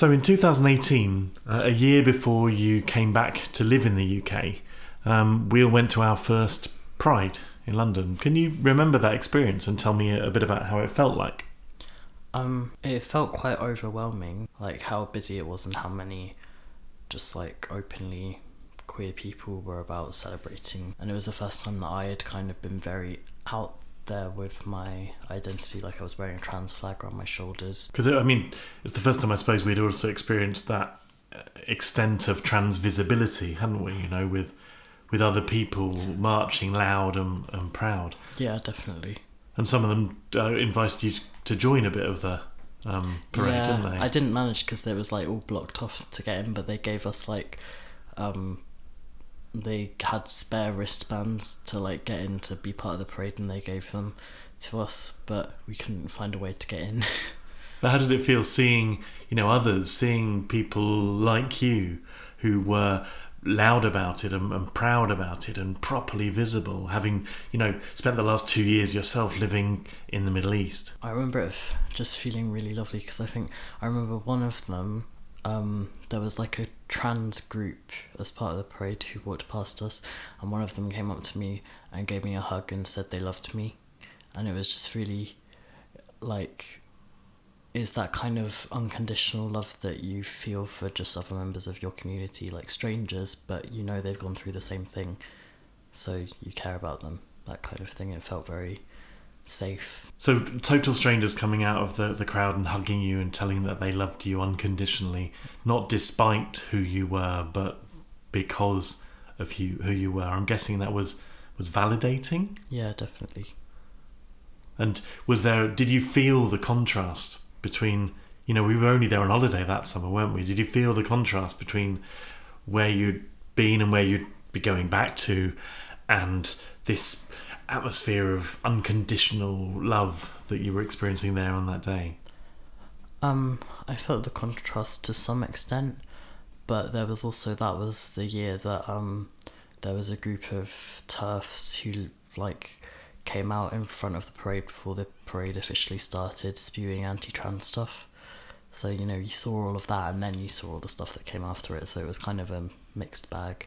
So in 2018, uh, a year before you came back to live in the UK, um, we all went to our first Pride in London. Can you remember that experience and tell me a, a bit about how it felt like? Um, it felt quite overwhelming, like how busy it was and how many just like openly queer people were about celebrating. And it was the first time that I had kind of been very out there with my identity, like I was wearing a trans flag around my shoulders. Because I mean, it's the first time I suppose we'd also experienced that uh, extent of trans visibility, hadn't we? You know, with with other people marching loud and, and proud. Yeah, definitely. And some of them uh, invited you to join a bit of the um, parade, yeah, didn't they? I didn't manage because it was like all blocked off to get in, but they gave us like, um, they had spare wristbands to like get in to be part of the parade, and they gave them to us, but we couldn't find a way to get in. But how did it feel seeing, you know, others, seeing people like you who were loud about it and, and, proud about it and properly visible, having, you know, spent the last two years yourself living in the Middle East? I remember it just feeling really lovely because I think I remember one of them, um, there was like a trans group as part of the parade who walked past us, and one of them came up to me and gave me a hug and said they loved me. And it was just really like is that kind of unconditional love that you feel for just other members of your community, like strangers, but you know they've gone through the same thing, so you care about them, that kind of thing. It felt very safe. So, total strangers coming out of the, the crowd and hugging you and telling that they loved you unconditionally, not despite who you were, but because of you, who you were. I'm guessing that was, was validating? Yeah, definitely. And was there, did you feel the contrast between you know we were only there on holiday that summer weren't we did you feel the contrast between where you'd been and where you'd be going back to and this atmosphere of unconditional love that you were experiencing there on that day um i felt the contrast to some extent but there was also that was the year that um there was a group of TERFs who like came out in front of the parade before the parade officially started, spewing anti-trans stuff. So you know you saw all of that, and then you saw all the stuff that came after it. So it was kind of a mixed bag.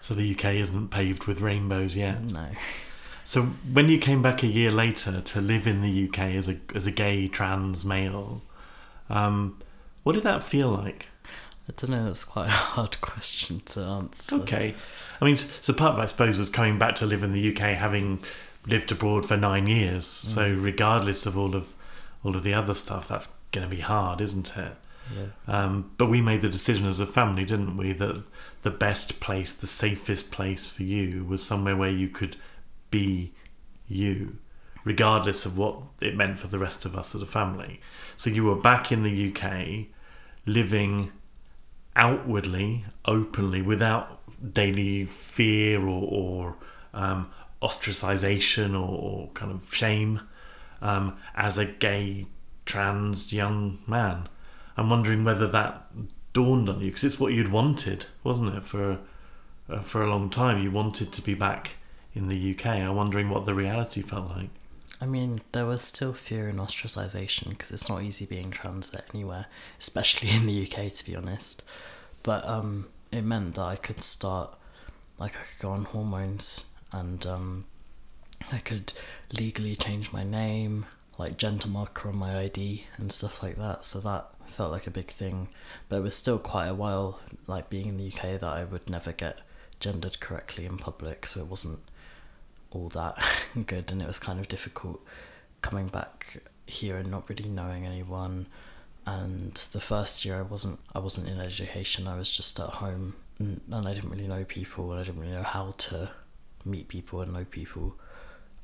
So the UK isn't paved with rainbows yet. No. So when you came back a year later to live in the UK as a as a gay trans male, um, what did that feel like? I don't know. That's quite a hard question to answer. Okay, I mean, so part of it, I suppose was coming back to live in the UK, having lived abroad for nine years. Mm. So regardless of all of all of the other stuff, that's going to be hard, isn't it? Yeah. Um, but we made the decision as a family, didn't we, that the best place, the safest place for you was somewhere where you could be you, regardless of what it meant for the rest of us as a family. So you were back in the UK, living outwardly, openly, without daily fear or, or um, ostracization or, or kind of shame um, as a gay trans young man. I'm wondering whether that dawned on you because it's what you'd wanted, wasn't it? For uh, for a long time, you wanted to be back in the UK. I'm wondering what the reality felt like. I mean, there was still fear and ostracization because it's not easy being trans anywhere, especially in the UK, to be honest. But um, it meant that I could start, like, I could go on hormones and um, I could legally change my name, like gender marker on my ID and stuff like that. So that felt like a big thing, but it was still quite a while, like being in the UK, that I would never get gendered correctly in public. So it wasn't all that good, and it was kind of difficult coming back here and not really knowing anyone. And the first year, I wasn't I wasn't in education. I was just at home, and, and I didn't really know people, and I didn't really know how to meet people and know people.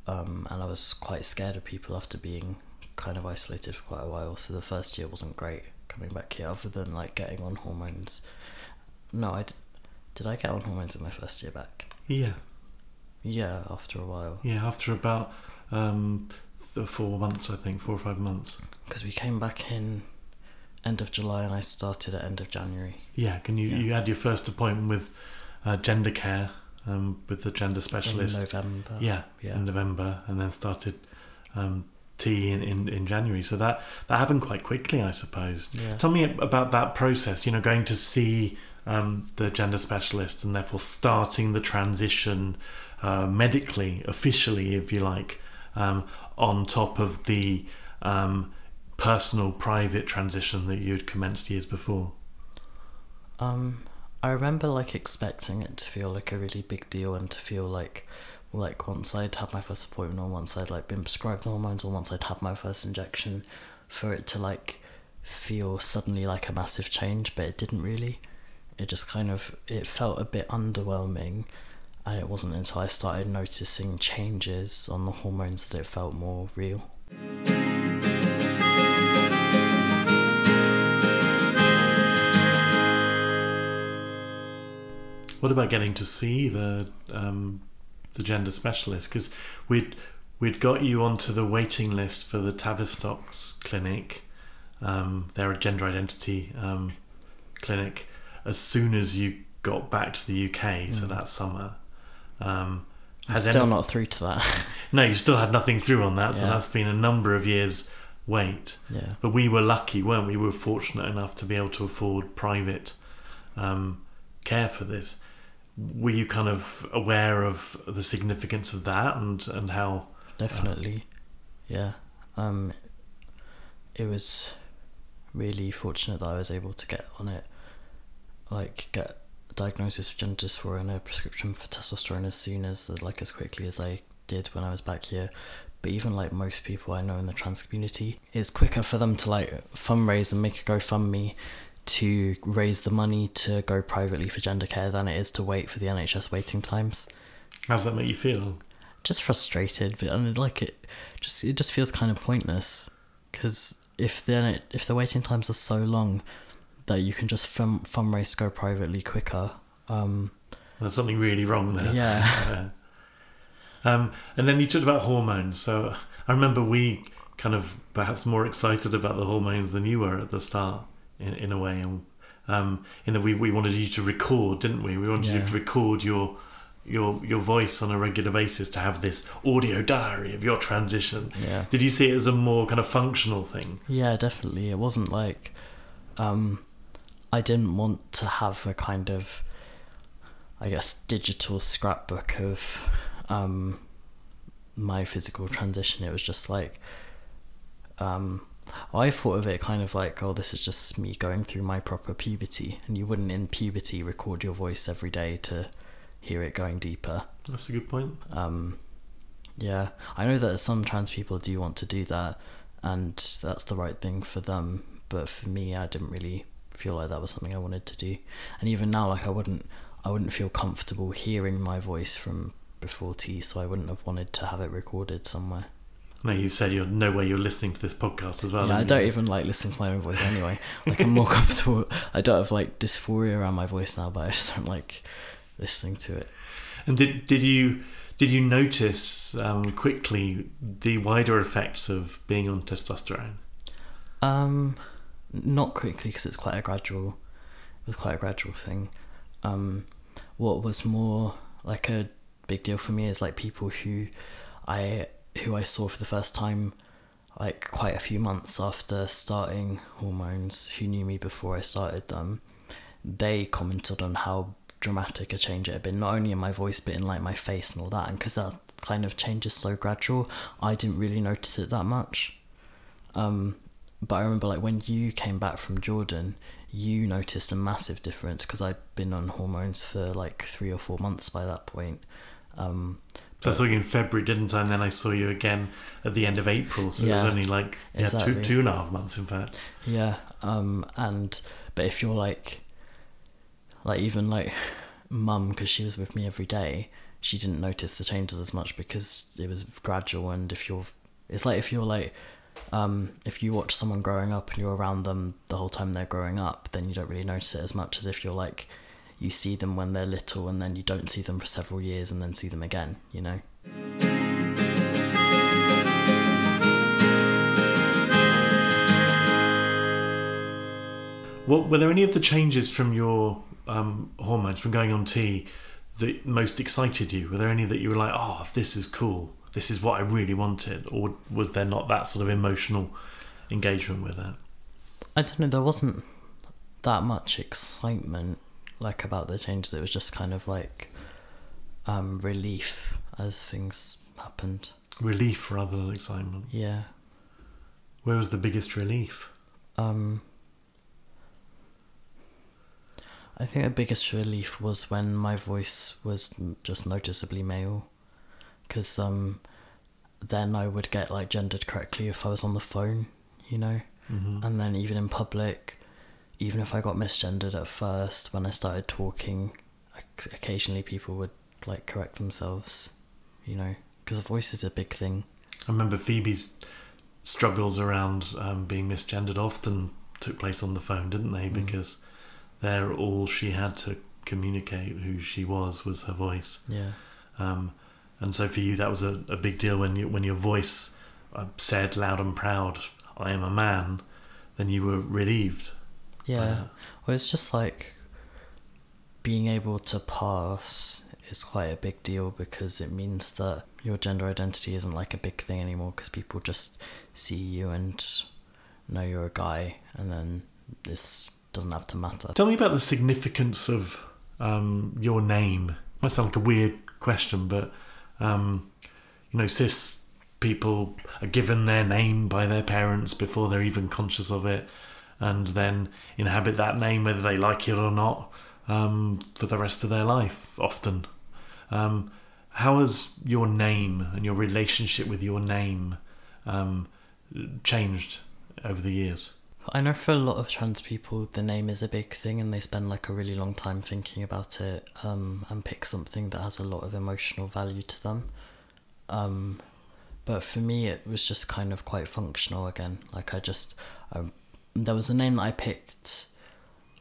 Um, and I was quite scared of people after being kind of isolated for quite a while. So the first year wasn't great coming back here, other than like getting on hormones. No, I d- did. I get on hormones in my first year back. Yeah. Yeah, after a while. Yeah, after about um, the four months, I think, four or five months. Because we came back in end of July and I started at end of January. Yeah, can you yeah. you had your first appointment with uh, gender care um, with the gender specialist in November. Yeah, yeah, in November, and then started um, T in, in, in January. So that that happened quite quickly, I suppose. Yeah. Tell me about that process. You know, going to see um, the gender specialist and therefore starting the transition uh, medically, officially, if you like, um, on top of the um, personal, private transition that you'd commenced years before. Um, I remember like expecting it to feel like a really big deal and to feel like like once I'd had my first appointment or once I'd like been prescribed the hormones or once I'd had my first injection for it to like feel suddenly like a massive change but it didn't really it just kind of it felt a bit underwhelming and it wasn't until I started noticing changes on the hormones that it felt more real What about getting to see the um, the gender specialist? Because we'd we'd got you onto the waiting list for the Tavistock's clinic. Um, they're a gender identity um, clinic. As soon as you got back to the UK, so that summer. Um, has still not through to that No, you still had nothing through on that, so Yeah. that's been a number of years wait. yeah But we were lucky, weren't we? We were fortunate enough to be able to afford private um, care for this. Were you kind of aware of the significance of that and, and how? definitely yeah um it was really fortunate that i was able to get on it like get a diagnosis for gender dysphoria and a prescription for testosterone as soon as like as quickly as i did when i was back here. But even like most people i know in the trans community it's quicker for them to like fundraise and make a gofundme to raise the money to go privately for gender care than it is to wait for the nhs waiting times. How does that make you feel? just frustrated but I mean, like it just it just feels kind of pointless. Because if the if the waiting times are so long that you can just fund fundraise go privately quicker um There's something really wrong there. Yeah. um, and then you talked about hormones. So I remember we kind of perhaps more excited about the hormones than you were at the start, in, in a way. And um, in that we, we wanted you to record, didn't we? We wanted you to record your your your voice on a regular basis to have this audio diary of your transition. yeah Did you see it as a more kind of functional thing? yeah definitely it wasn't like um i didn't want to have a kind of i guess digital scrapbook of um my physical transition it was just like um I thought of it kind of like, oh, this is just me going through my proper puberty, and you wouldn't in puberty record your voice every day to hear it going deeper. That's a good point. Um, yeah, I know that some trans people do want to do that, and that's the right thing for them. But for me, I didn't really feel like that was something I wanted to do. And even now, like I wouldn't, I wouldn't feel comfortable hearing my voice from before T, so I wouldn't have wanted to have it recorded somewhere. No, you said you're no way you're listening to this podcast as well. yeah, I don't you? even like listening to my own voice anyway. Like I'm more comfortable. I don't have like dysphoria around my voice now, but I just don't like listening to it. And did did you did you notice um, quickly the wider effects of being on testosterone? Um, not quickly because it's quite a gradual. It was quite a gradual thing. Um, what was more like a big deal for me is like people who I who I saw for the first time like quite a few months after starting hormones who knew me before I started them they commented on how dramatic a change it had been not only in my voice but in like my face and all that and because that kind of change is so gradual I didn't really notice it that much um but I remember like when you came back from Jordan you noticed a massive difference because I'd been on hormones for like three or four months by that point um So I saw you in February, didn't I? And then I saw you again at the end of April. So it was only like yeah, exactly. two two and a half months, in fact. Yeah, um, and but if you're like, like even like, mum, because she was with me every day, she didn't notice the changes as much because it was gradual. And if you're, it's like if you're like, um, if you watch someone growing up and you're around them the whole time they're growing up, then you don't really notice it as much as if you're like, you see them when they're little and then you don't see them for several years and then see them again. You know. What were there any of the changes from your um, hormones from going on T that most excited you? Were there any that you were like, oh, this is cool? This is what I really wanted, or was there not that sort of emotional engagement with it? I don't know. There wasn't that much excitement like about the changes. It was just kind of like um, relief as things happened. Relief rather than excitement. Yeah. Where was the biggest relief? Um, I think the biggest relief was when my voice was just noticeably male, because um, then I would get like gendered correctly if I was on the phone, you know, hmm and then even in public, even if I got misgendered at first, when I started talking, occasionally people would like correct themselves, you know, because a voice is a big thing. I remember Phoebe's struggles around um, being misgendered often took place on the phone, didn't they? Mm. Because there, all she had to communicate who she was was her voice. Yeah. Um, and so for you, that was a, a big deal when you when your voice uh, said loud and proud, "I am a man." Then you were relieved. Yeah. Well, it's just like being able to pass is quite a big deal because it means that your gender identity isn't like a big thing anymore because people just see you and know you're a guy, and then this doesn't have to matter. Tell me about the significance of um, your name. Might sound like a weird question, but um, you know, cis people are given their name by their parents before they're even conscious of it, and then inhabit that name whether they like it or not um, for the rest of their life. Often, um, how has your name and your relationship with your name um, changed over the years? I know for a lot of trans people, the name is a big thing, and they spend like a really long time thinking about it, um, and pick something that has a lot of emotional value to them. Um, but for me, it was just kind of quite functional again. Like I just, um, there was a name that I picked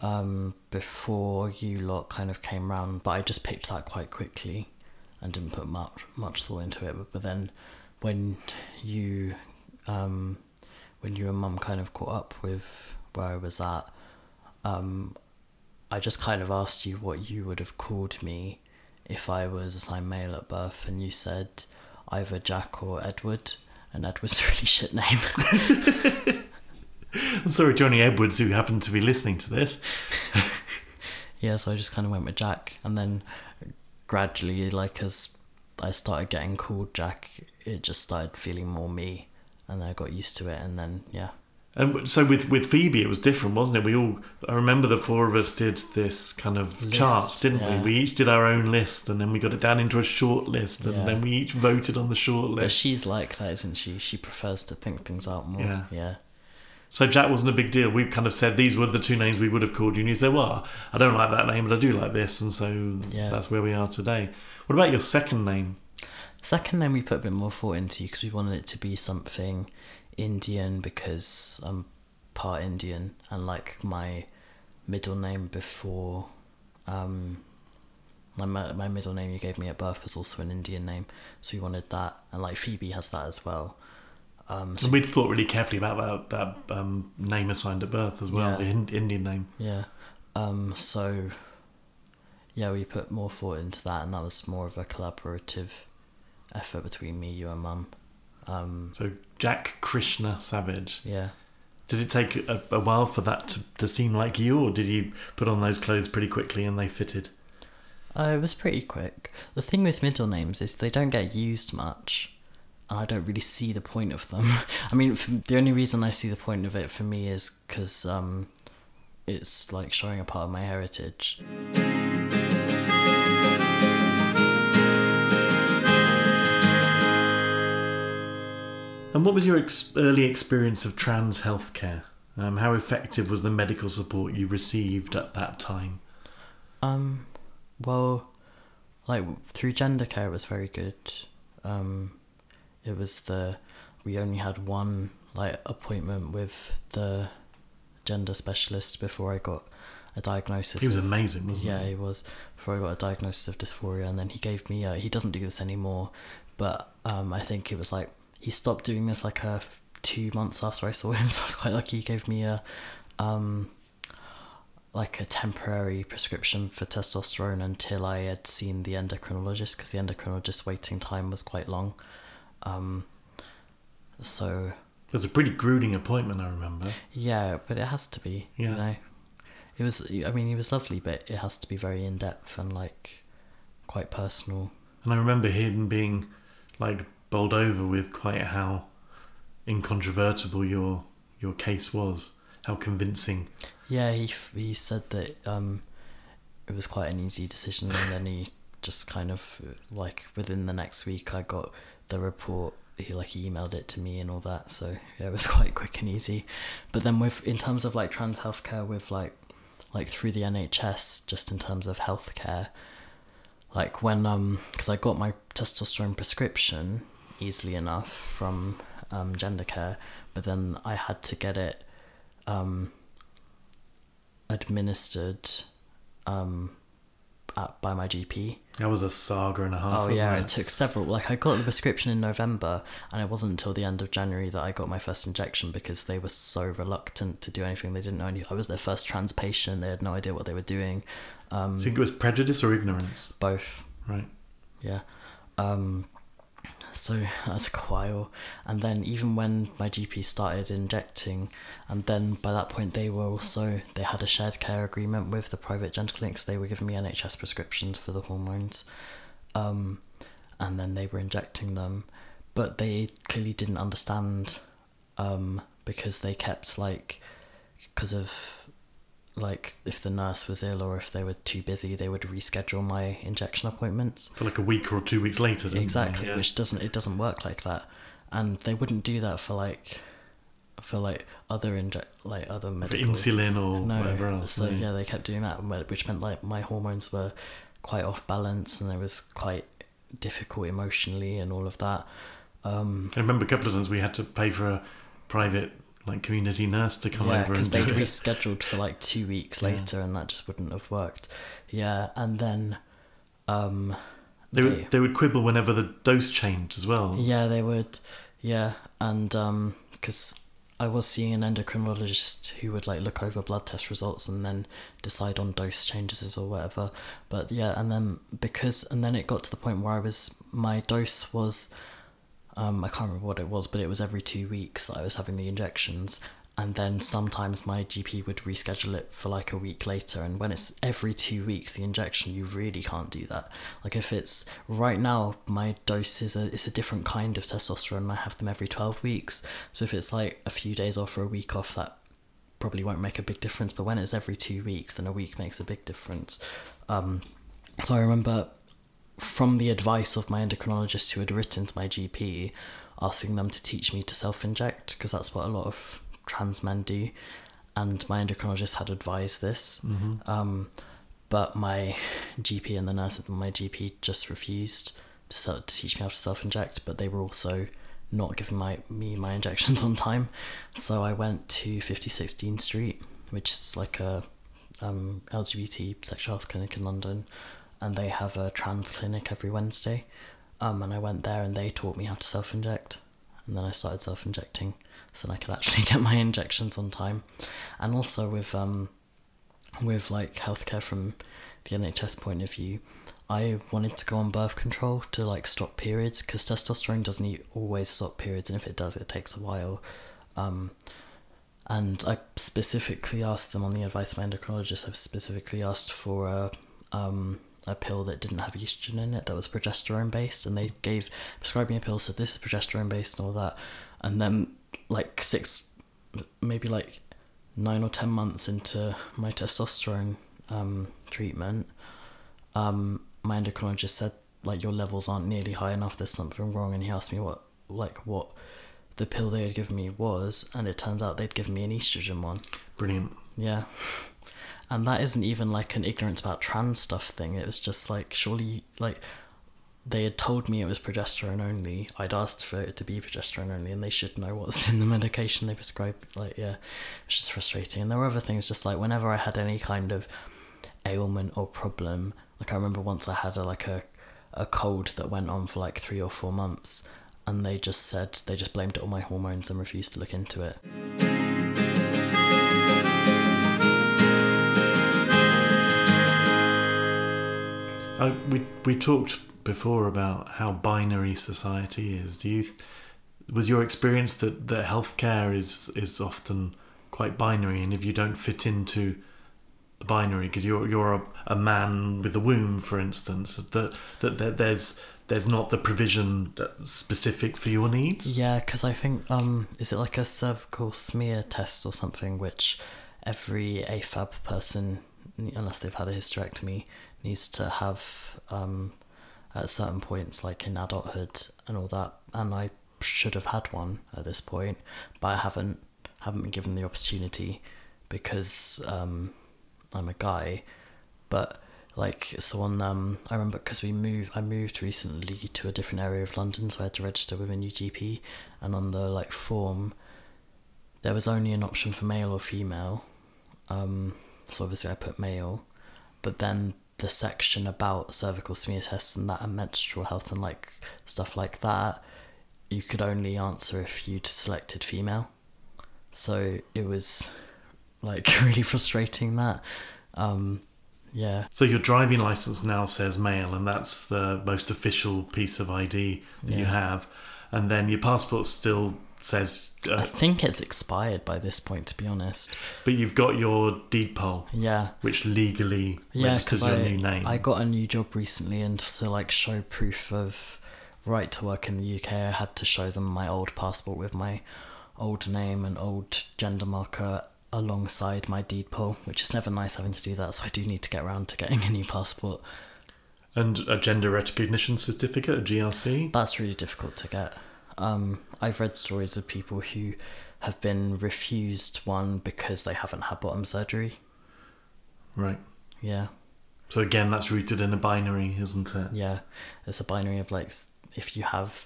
um, before you lot kind of came round, but I just picked that quite quickly, and didn't put much much thought into it. But, but then, when you um, when you and mum kind of caught up with where I was at, um, I just kind of asked you what you would have called me if I was assigned male at birth, and you said either Jack or Edward, and Edward's a really shit name. I'm sorry, Johnny Edwards, who happened to be listening to this. yeah, so I just kind of went with Jack, and then gradually, like as I started getting called Jack, it just started feeling more me, and I got used to it, and then yeah, And so with with Phoebe, it was different, wasn't it? We all I remember the four of us did this kind of List, chart, didn't yeah. we? We each did our own list, and then we got it down into a short list, and Yeah. then we each voted on the short list. but she's like that, isn't she? She prefers to think things out more. Yeah. yeah. So Jack wasn't a big deal. We kind of said these were the two names we would have called you, and you said, "Well, I don't like that name, but I do like this," and so Yeah. that's where we are today. What about your second name? Second then we put a bit more thought into you because we wanted it to be something Indian because I'm part Indian and like my middle name before um my my middle name you gave me at birth was also an Indian name so we wanted that and like Phoebe has that as well um so And we'd thought really carefully about that that um, name assigned at birth as well, Yeah. the Ind- Indian name. yeah um so yeah we put more thought into that and that was more of a collaborative effort between me you and mum um So Jack Krishna Savage. yeah Did it take a, a while for that to, to seem like you, or did you put on those clothes pretty quickly and they fitted? Uh, it was pretty quick. The thing with middle names is they don't get used much, and I don't really see the point of them. I mean, the only reason I see the point of it for me is because um, it's like showing a part of my heritage. And what was your ex- early experience of trans healthcare? Um, how effective was the medical support you received at that time? Um, well, like through gender care, it was very good. Um, it was the we only had one like appointment with the gender specialist before I got a diagnosis. He was of- amazing, wasn't yeah, he? Yeah, he was. Before I got a diagnosis of dysphoria, and then he gave me. Uh, he doesn't do this anymore, but um, I think it was like he stopped doing this like uh, two months after I saw him. So I was quite lucky. He gave me a, um, like a temporary prescription for testosterone until I had seen the endocrinologist because the endocrinologist waiting time was quite long. Um, so It was a pretty grueling appointment, I remember. yeah, but it has to be. Yeah. You know, it was. I mean, he was lovely, but it has to be very in depth and like quite personal. And I remember him being like bowled over with quite how incontrovertible your your case was, how convincing. Yeah, he he said that um, it was quite an easy decision, and then he just kind of like within the next week, I got the report. He like emailed it to me and all that, so yeah, it was quite quick and easy. But then with in terms of like trans healthcare, with like like through the NHS, just in terms of healthcare, like when um, because I got my testosterone prescription easily enough from um gender care, but then I had to get it um administered um at, by my GP. That was a saga and a half. Oh yeah, it? it took several. Like I got the prescription in November, and it wasn't until the end of January that I got my first injection because they were so reluctant to do anything. They didn't know any. I was their first trans patient. They had no idea what they were doing. Um, Do you think it was prejudice or ignorance? both. Right. Yeah. Um, so that took a while. And then even when my GP started injecting, and then by that point they were also they had a shared care agreement with the private gender clinics. They were giving me NHS prescriptions for the hormones, um, and then they were injecting them, but they clearly didn't understand, um, because they kept like, because of like if the nurse was ill or if they were too busy they would reschedule my injection appointments For like a week or two weeks later. didn't exactly Yeah. which doesn't it doesn't work like that and they wouldn't do that for like for like other inject like other for medical insulin or no whatever else. so no. yeah they kept doing that which meant like my hormones were quite off balance and it was quite difficult emotionally and all of that um I remember a couple of times we had to pay for a private like community nurse to come yeah over because they it. rescheduled for like two weeks Yeah. later and that just wouldn't have worked yeah and then um They would they would quibble whenever the dose changed as well. Yeah, they would. Yeah, and um because I was seeing an endocrinologist who would like look over blood test results and then decide on dose changes or whatever. But yeah, and then because and then it got to the point where I was my dose was um I can't remember what it was, but it was every two weeks that I was having the injections. And then sometimes my GP would reschedule it for like a week later. And when it's every two weeks, the injection, you really can't do that. Like if it's right now, my dose is a it's a different kind of testosterone. I have them every twelve weeks. So if it's like a few days off or a week off, that probably won't make a big difference. But when it's every two weeks, then a week makes a big difference. Um, so I remember from the advice of my endocrinologist who had written to my GP, asking them to teach me to self inject because that's what a lot of trans men do. And my endocrinologist had advised this. Um, but my GP and the nurse at my GP just refused to, sel- to teach me how to self inject, but they were also not giving my me my injections on time. So I went to 56 Dean Street, which is like a um, LGBT sexual health clinic in London, and they have a trans clinic every Wednesday. Um, and I went there and they taught me how to self inject. And then I started self injecting so then I could actually get my injections on time. And also with um with like healthcare from the NHS point of view, I wanted to go on birth control to like stop periods because testosterone doesn't always stop periods, and if it does, it takes a while. Um, and I specifically asked them on the advice of my endocrinologist. I specifically asked for a um, a pill that didn't have estrogen in it that was progesterone based, and they gave prescribed me a pill said this is progesterone based and all that, and then like six, maybe like nine or ten months into my testosterone um, treatment, um, my endocrinologist said like your levels aren't nearly high enough. There's something wrong, and he asked me what like what the pill they had given me was, and it turns out they'd given me an estrogen one. Brilliant. Yeah. And that isn't even like an ignorance about trans stuff thing. It was just like surely like they had told me it was progesterone only. I'd asked for it to be progesterone only, and they should know what's in the medication they prescribed. Like, yeah, it's just frustrating. And there were other things, just like whenever I had any kind of ailment or problem, like I remember once I had a, like a a cold that went on for like three or four months, and they just said they just blamed it on my hormones and refused to look into it. I, we we talked before about how binary society is. Do you was your experience that that healthcare is is often quite binary, and if you don't fit into the binary because you're you're a, a man with a womb, for instance, that, that that there's there's not the provision specific for your needs. Yeah, because I think um, is it like a cervical smear test or something, which every AFAB person, unless they've had a hysterectomy, needs to have um, at certain points, like in adulthood and all that. And I should have had one at this point, but I haven't haven't been given the opportunity because um, I'm a guy. But like so on, um, I remember because we moved. I moved recently to a different area of London, so I had to register with a new GP, and on the like form, there was only an option for male or female. Um, so obviously I put male, but then the section about cervical smear tests and that and menstrual health and like stuff like that, you could only answer if you'd selected female. So it was like really frustrating that. Um, yeah. So your driving license now says male, and that's the most official piece of ID that you have. And then your passport still says, I uh, think it's expired by this point, to be honest. but you've got your deed poll, Yeah. which legally Yeah, registers your I, new name. I got a new job recently, and to like show proof of right to work in the UK, I had to show them my old passport with my old name and old gender marker alongside my deed poll, which is never nice having to do that. So I do need to get around to getting a new passport. and a gender recognition certificate, a GRC. That's really difficult to get. Um, I've read stories of people who have been refused one because they haven't had bottom surgery. Right. Yeah. So again, that's rooted in a binary, isn't it? Yeah, it's a binary of like if you have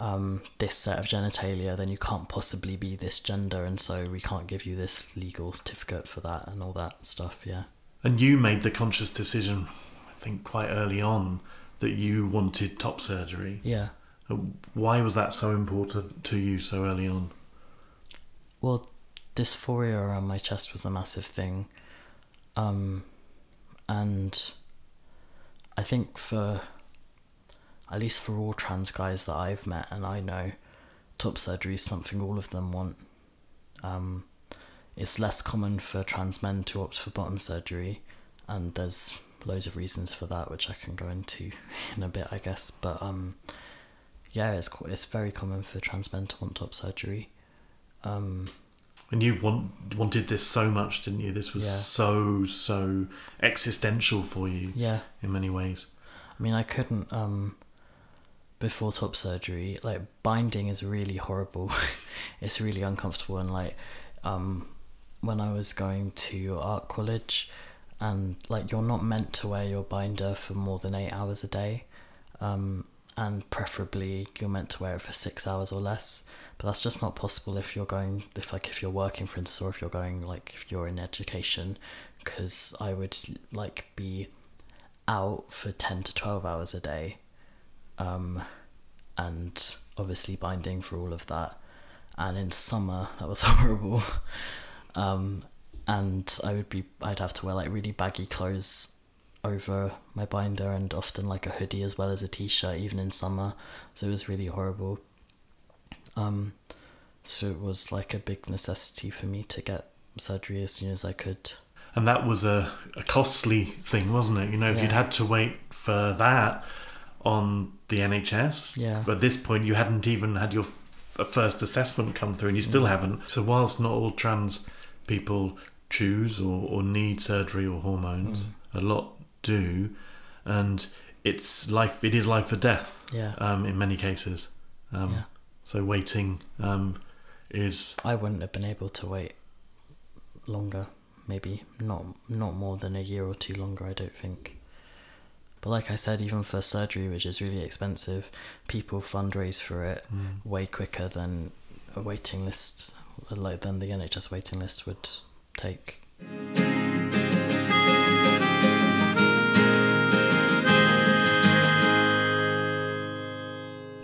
um, this set of genitalia, then you can't possibly be this gender, and so we can't give you this legal certificate for that and all that stuff. Yeah, And you made the conscious decision, I think, quite early on, that you wanted top surgery. yeah. Uh, Why was that so important to you so early on? Well, dysphoria around my chest was a massive thing, um, and I think for at least for all trans guys that I've met and I know, top surgery is something all of them want. Um, it's less common for trans men to opt for bottom surgery, and there's loads of reasons for that, which I can go into in a bit, I guess. But um, yeah, it's it's very common for trans men to want top surgery. Um, And you want, wanted this so much, didn't you? This was Yeah. so, so existential for you yeah, in many ways. I mean, I couldn't um before top surgery. Like binding is really horrible. it's really uncomfortable and like um when I was going to art college and like you're not meant to wear your binder for more than 8 hours a day. Um and preferably you're meant to wear it for 6 hours or less. But that's just not possible if you're going if like if you're working for instance or if you're going like if you're in education. Because I would like be out for 10 to 12 hours a day um, and obviously binding for all of that. And in summer that was horrible. Um, and i would be i'd have to wear like really baggy clothes over my binder and often like a hoodie as well as a t-shirt even in summer so it was really horrible um, so it was like a big necessity for me to get surgery as soon as i could And that was a, a costly thing, wasn't it? You know, if you'd had to wait for that on the NHS, Yeah. but at this point you hadn't even had your f- first assessment come through and you still Mm. haven't. So, whilst not all trans people choose or, or need surgery or hormones, Mm. a lot do. And it's life, it is life or death yeah um, in many cases. Um, yeah So, waiting um, is I wouldn't have been able to wait longer. Maybe not not more than a year or two longer. I don't think. But like I said, even for surgery, which is really expensive, people fundraise for it mm, way quicker than a waiting list, like than the NHS waiting list would take.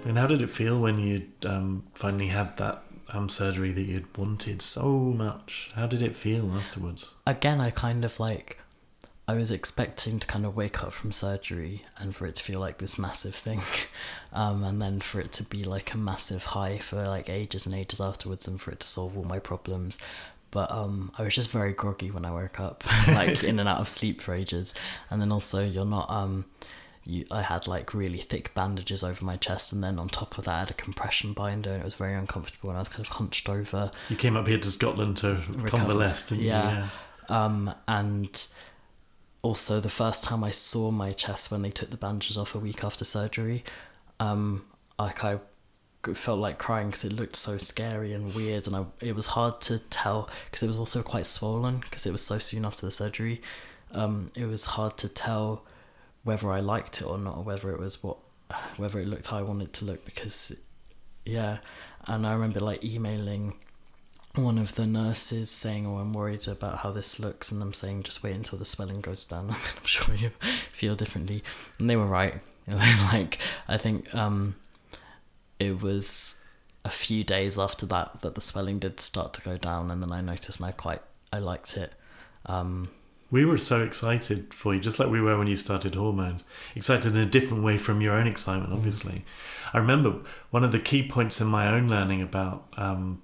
And how did it feel when you um, finally had that um, surgery that you'd wanted so much? How did it feel afterwards? Again, I kind of like, I was expecting to kind of wake up from surgery and for it to feel like this massive thing, um, and then for it to be like a massive high for like ages and ages afterwards, and for it to solve all my problems. But um, I was just very groggy when I woke up, like in and out of sleep for ages, and then also you're not um, you I had like really thick bandages over my chest, and then on top of that I had a compression binder, and it was very uncomfortable, and I was kind of hunched over. You came up here to Scotland to convalesce, didn't Yeah. you? Um, and also the first time I saw my chest when they took the bandages off a week after surgery, um, like I felt like crying because it looked so scary and weird, and I, it was hard to tell because it was also quite swollen because it was so soon after the surgery. Um, it was hard to tell whether I liked it or not, or whether it was what, whether it looked how I wanted to look because, yeah, and I remember like emailing one of the nurses saying, "Oh, I'm worried about how this looks," and I'm saying, "Just wait until the swelling goes down, and I'm sure you feel differently." And they were right. Like I think um, it was a few days after that that the swelling did start to go down, and then I noticed, and I quite I liked it. Um, We were so excited for you, just like we were when you started hormones. Excited in a different way from your own excitement, obviously. I remember one of the key points in my own learning about um,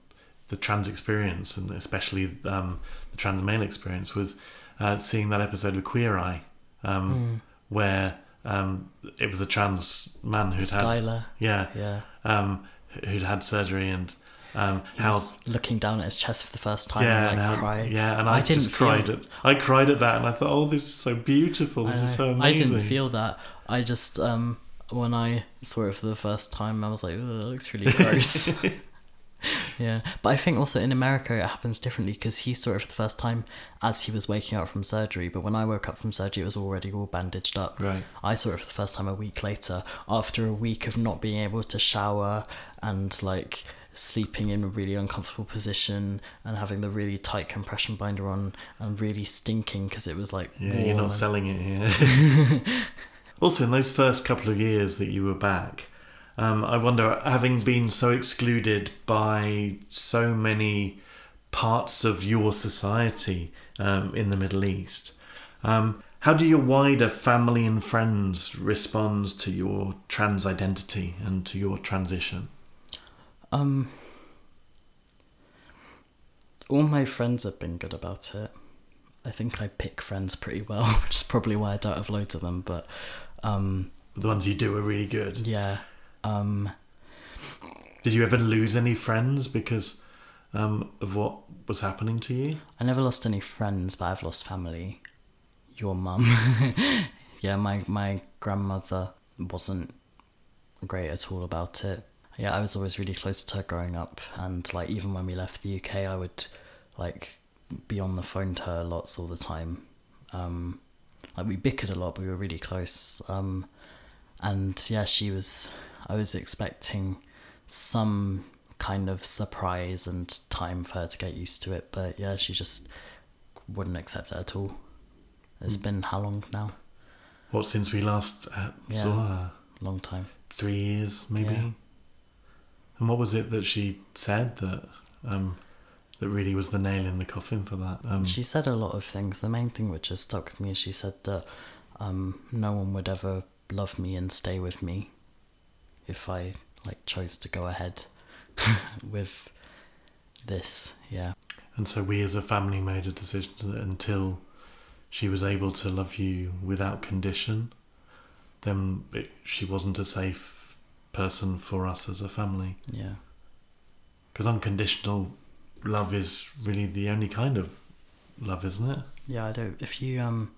the trans experience, and especially um, the trans male experience, was uh, seeing that episode of Queer Eye, um, where um, it was a trans man who'd had yeah, yeah, um, who'd had surgery and um, he how was looking down at his chest for the first time, yeah, and and like cry. yeah, and I, I didn't just cried at I cried at that, and I thought, oh, this is so beautiful. This I is so know. I didn't feel that. I just um when I saw it for the first time, I was like, "Ugh, it looks really gross. yeah, but I think also in America it happens differently because he saw it for the first time as he was waking up from surgery. But when I woke up from surgery, it was already all bandaged up. Right. I saw it for the first time a week later after a week of not being able to shower and like sleeping in a really uncomfortable position and having the really tight compression binder on and really stinking because it was like Yeah, warm you're not selling it here. also, in those first couple of years that you were back, um, I wonder, having been so excluded by so many parts of your society um, in the Middle East, um, how do your wider family and friends respond to your trans identity and to your transition? Um, all my friends have been good about it. I think I pick friends pretty well, which is probably why I don't have loads of them. But um, The ones you do are really good. yeah, um, Did you ever lose any friends because um, of what was happening to you? I never lost any friends, but I've lost family. Your mum, yeah, my my grandmother wasn't great at all about it. Yeah, I was always really close to her growing up, and like even when we left the UK, I would like be on the phone to her lots all the time. Um, like we bickered a lot, but we were really close. Um, and yeah, she was. I was expecting some kind of surprise and time for her to get used to it, but yeah, she just wouldn't accept it at all. It's been how long now? What since we last uh, Yeah. saw her? Long time. Three years, maybe. Yeah. And what was it that she said that um, that really was the nail in the coffin for that? Um, She said a lot of things. The main thing which has stuck with me is she said that um, no one would ever love me and stay with me if I like chose to go ahead with this. Yeah. and so we, as a family, made a decision that until she was able to love you without condition, then it, she wasn't a safe person for us as a family. Yeah. Because unconditional love is really the only kind of love, isn't it? Yeah, I don't. If you um,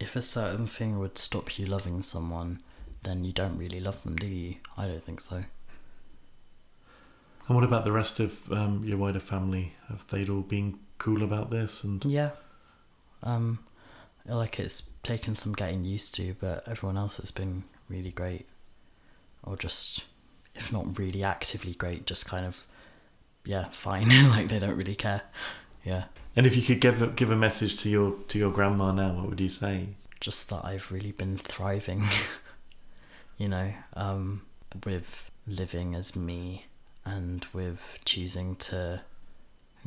if a certain thing would stop you loving someone, then you don't really love them, do you? I don't think so. And what about the rest of um, your wider family? Have they all been cool about this? And Yeah. Um, like it's taken some getting used to, but everyone else has been really great, or just, if not really actively great, just kind of, yeah, fine. like they don't really care. Yeah. and if you could give a, give a message to your to your grandma now, what would you say? just that I've really been thriving, you know, um, with living as me and with choosing to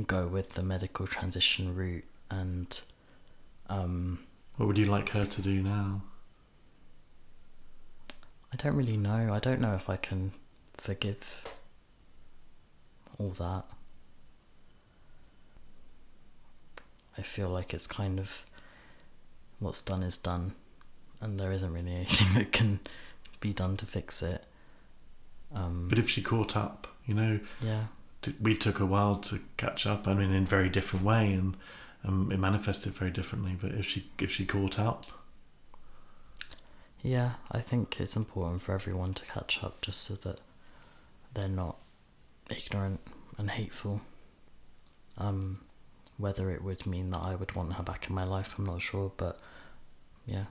go with the medical transition route and um, What would you like her to do now? I don't really know. I don't know if I can forgive all that. I feel like it's kind of what's done is done, and there isn't really anything that can be done to fix it. Um, But if she caught up, you know, yeah, t- we took a while to catch up. I mean, in a very different way, and um, it manifested very differently. But if she if she caught up, yeah, I think it's important for everyone to catch up just so that they're not ignorant and hateful. Um, whether it would mean that I would want her back in my life, I'm not sure, but yeah.